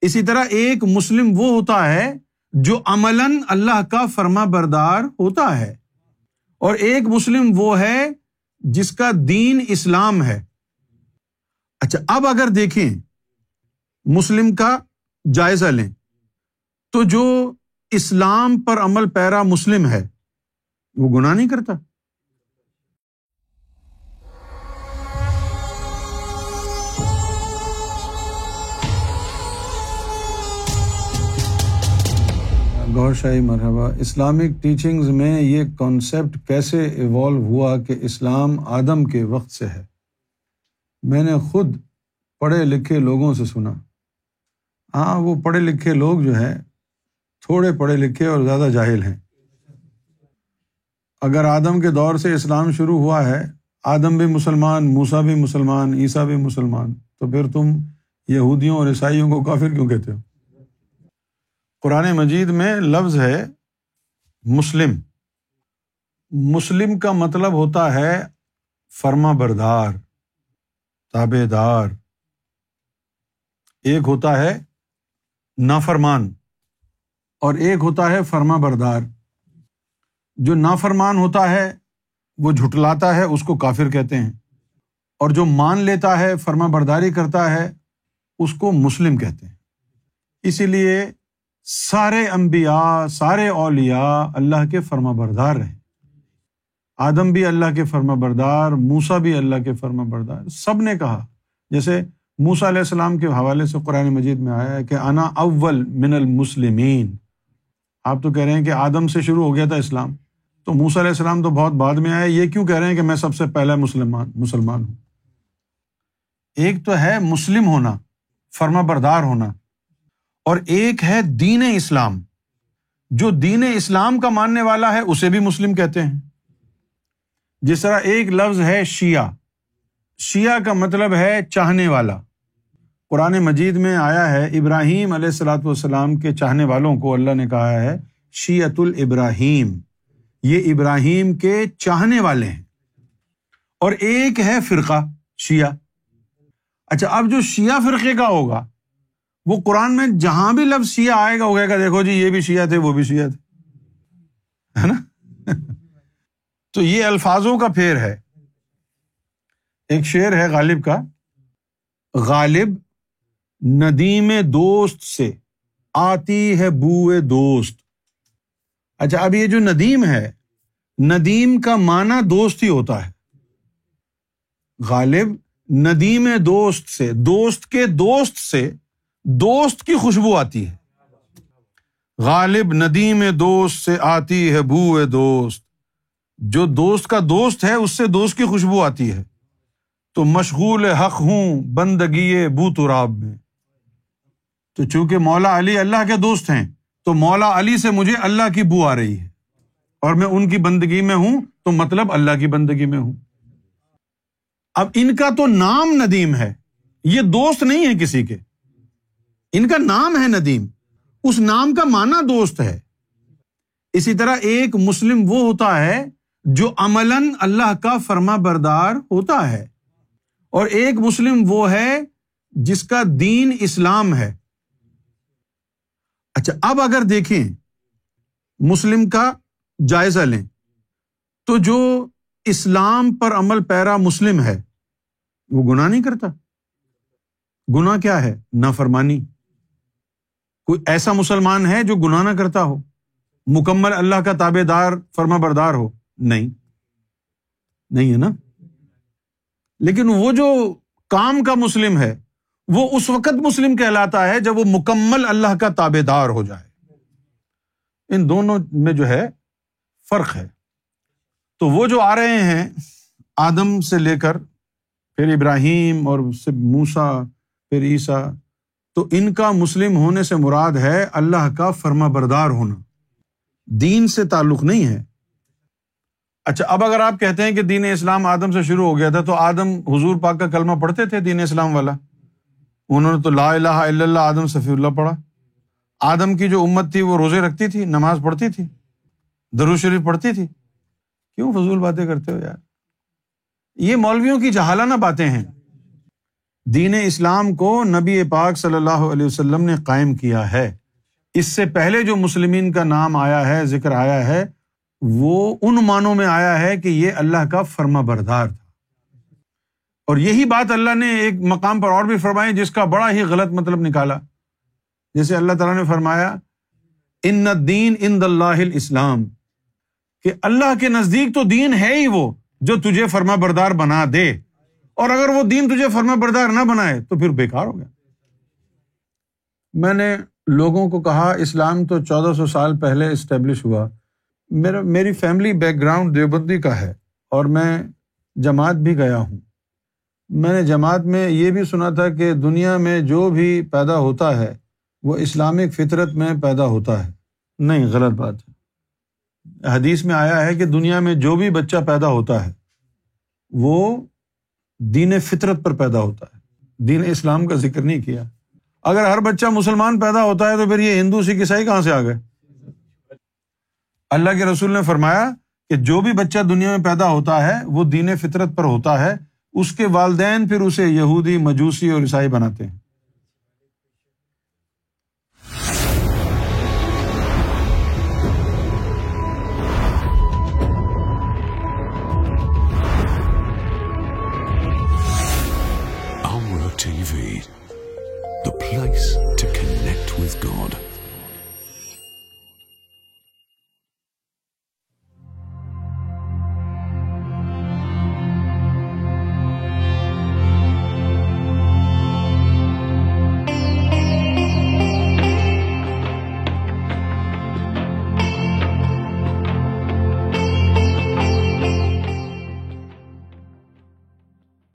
اسی طرح ایک مسلم وہ ہوتا ہے جو عملاً اللہ کا فرما بردار ہوتا ہے۔ اور ایک مسلم وہ ہے جس کا دین اسلام ہے۔ اچھا اب اگر دیکھیں، مسلم کا جائزہ لیں۔ تو جو اسلام پر عمل پیرا مسلم ہے، وہ گناہ نہیں کرتا؟ گور شاہی مرحبا۔ اسلامک ٹیچنگز میں یہ کانسیپٹ کیسے ایوالو ہوا کہ اسلام آدم کے وقت سے ہے؟ میں نے خود پڑھے لکھے لوگوں سے سنا۔ ہاں وہ پڑھے لکھے لوگ جو ہیں، تھوڑے پڑھے لکھے اور زیادہ جاہل ہیں۔ اگر آدم کے دور سے اسلام شروع ہوا ہے، آدم بھی مسلمان موسا بھی مسلمان، عیسیٰ بھی مسلمان، تو پھر تم یہودیوں اور عیسائیوں کو کافر کیوں کہتے ہو؟ قرآن مجید میں لفظ ہے مسلم۔ مسلم کا مطلب ہوتا ہے فرما بردار، تابے دار۔ ایک ہوتا ہے نافرمان اور ایک ہوتا ہے فرما بردار۔ جو نافرمان ہوتا ہے، وہ جھٹلاتا ہے، اس کو کافر کہتے ہیں۔ اور جو مان لیتا ہے، فرما برداری کرتا ہے، اس کو مسلم کہتے ہیں۔ اسی لیے سارے امبیا سارے اولیا اللہ کے فرما بردار رہے۔ آدم بھی اللہ کے فرما بردار موسا بھی اللہ کے فرما بردار۔ سب نے کہا، جیسے موسا علیہ السلام کے حوالے سے قرآن مجید میں آیا ہے کہ انا اول من المسلمین۔ آپ تو کہہ رہے ہیں کہ آدم سے شروع ہو گیا تھا اسلام۔ تو موسا علیہ السلام تو بہت بعد میں آئے، یہ کیوں کہہ رہے ہیں کہ میں سب سے پہلا مسلمان مسلمان ہوں؟ ایک تو ہے مسلم ہونا، فرما بردار ہونا۔ اور ایک ہے دین اسلام۔ جو دین اسلام کا ماننے والا ہے، اسے بھی مسلم کہتے ہیں۔ جس طرح ایک لفظ ہے شیعہ۔ شیعہ کا مطلب ہے چاہنے والا۔ قرآن مجید میں آیا ہے، ابراہیم علیہ السلاۃ والسلام کے چاہنے والوں کو اللہ نے کہا ہے شیعت الابراہیم۔ یہ ابراہیم کے چاہنے والے ہیں۔ اور ایک ہے فرقہ، شیعہ۔ اچھا اب جو شیعہ فرقے کا ہوگا وہ قرآن میں جہاں بھی لفظ شیعہ آئے گا، وہ دیکھو جی یہ بھی شیعہ تھے، وہ بھی شیعہ تھے۔ ہے نا؟ تو یہ الفاظوں کا پھیر ہے۔ ایک شعر ہے غالب کا۔ غالب ندیم دوست سے آتی ہے بو دوست۔ اچھا اب یہ جو ندیم ہے، ندیم کا معنی دوست ہی ہوتا ہے۔ غالب ندیم دوست سے، دوست کے دوست سے دوست کی خوشبو آتی ہے۔ غالب ندیم دوست سے آتی ہے بو دوست۔ جو دوست کا دوست ہے، اس سے دوست کی خوشبو آتی ہے۔ تو مشغول حق ہوں بندگی بو تراب میں۔ تو چونکہ مولا علی اللہ کے دوست ہیں، تو مولا علی سے مجھے اللہ کی بو آ رہی ہے۔ اور میں ان کی بندگی میں ہوں، تو مطلب اللہ کی بندگی میں ہوں۔ اب ان کا تو نام ندیم ہے، یہ دوست نہیں ہے کسی کے۔ ان کا نام ہے ندیم۔ اس نام کا مانا دوست ہے۔ اسی طرح ایک مسلم وہ ہوتا ہے جو عملاً اللہ کا فرما بردار ہوتا ہے۔ اور ایک مسلم وہ ہے جس کا دین اسلام ہے۔ اچھا اب اگر دیکھیں، مسلم کا جائزہ لیں۔ تو جو اسلام پر عمل پیرا مسلم ہے، وہ گناہ نہیں کرتا۔ گناہ کیا ہے؟ نافرمانی۔ کوئی ایسا مسلمان ہے جو گناہ نہ کرتا ہو؟ مکمل اللہ کا تابے دار فرما بردار ہو؟ نہیں۔ نہیں ہے نا؟ لیکن وہ جو کام کا مسلم ہے، وہ اس وقت مسلم کہلاتا ہے جب وہ مکمل اللہ کا تابے دار ہو جائے۔ ان دونوں میں جو ہے فرق ہے۔ تو وہ جو آ رہے ہیں، آدم سے لے کر، پھر ابراہیم اور موسا پھر عیسیٰ تو ان کا مسلم ہونے سے مراد ہے اللہ کا فرما بردار ہونا۔ دین سے تعلق نہیں ہے۔ اچھا اب اگر آپ کہتے ہیں کہ دین اسلام آدم سے شروع ہو گیا تھا تو آدم حضور پاک کا کلمہ پڑھتے تھے دین اسلام والا۔ انہوں نے تو لا الہ الا اللہ آدم صفی اللہ پڑھا۔ آدم کی جو امت تھی وہ روزے رکھتی تھی، نماز پڑھتی تھی درو شریف پڑھتی تھی۔ کیوں فضول باتیں کرتے ہو یار؟ یہ مولویوں کی جہالانہ باتیں ہیں۔ دین اسلام کو نبی پاک صلی اللہ علیہ وسلم نے قائم کیا ہے۔ اس سے پہلے جو مسلمین کا نام آیا ہے، ذکر آیا ہے، وہ ان معنوں میں آیا ہے کہ یہ اللہ کا فرما بردار تھا۔ اور یہی بات اللہ نے ایک مقام پر اور بھی فرمائی، جس کا بڑا ہی غلط مطلب نکالا۔ جیسے اللہ تعالیٰ نے فرمایا، ان دین ان اللہ اسلام کہ اللہ کے نزدیک تو دین ہے ہی وہ جو تجھے فرما بردار بنا دے۔ اور اگر وہ دین تجھے فرما بردار نہ بنائے تو پھر بےکار ہو گیا۔ میں نے لوگوں کو کہا، اسلام تو چودہ سو سال پہلے اسٹیبلش ہوا۔ میرا، میری فیملی بیک گراؤنڈ دیوبندی کا ہے اور میں جماعت بھی گیا ہوں۔ میں نے جماعت میں یہ بھی سنا تھا کہ دنیا میں جو بھی پیدا ہوتا ہے، وہ اسلامک فطرت میں پیدا ہوتا ہے۔ نہیں، غلط بات ہے۔ حدیث میں آیا ہے کہ دنیا میں جو بھی بچہ پیدا ہوتا ہے، وہ دین فطرت پر پیدا ہوتا ہے۔ دین اسلام کا ذکر نہیں کیا۔ اگر ہر بچہ مسلمان پیدا ہوتا ہے تو پھر یہ ہندو، سکھ، عیسائی کہاں سے آ گئے؟ اللہ کے رسول نے فرمایا کہ جو بھی بچہ دنیا میں پیدا ہوتا ہے، وہ دین فطرت پر ہوتا ہے۔ اس کے والدین پھر اسے یہودی، مجوسی اور عیسائی بناتے ہیں۔ TV, with God.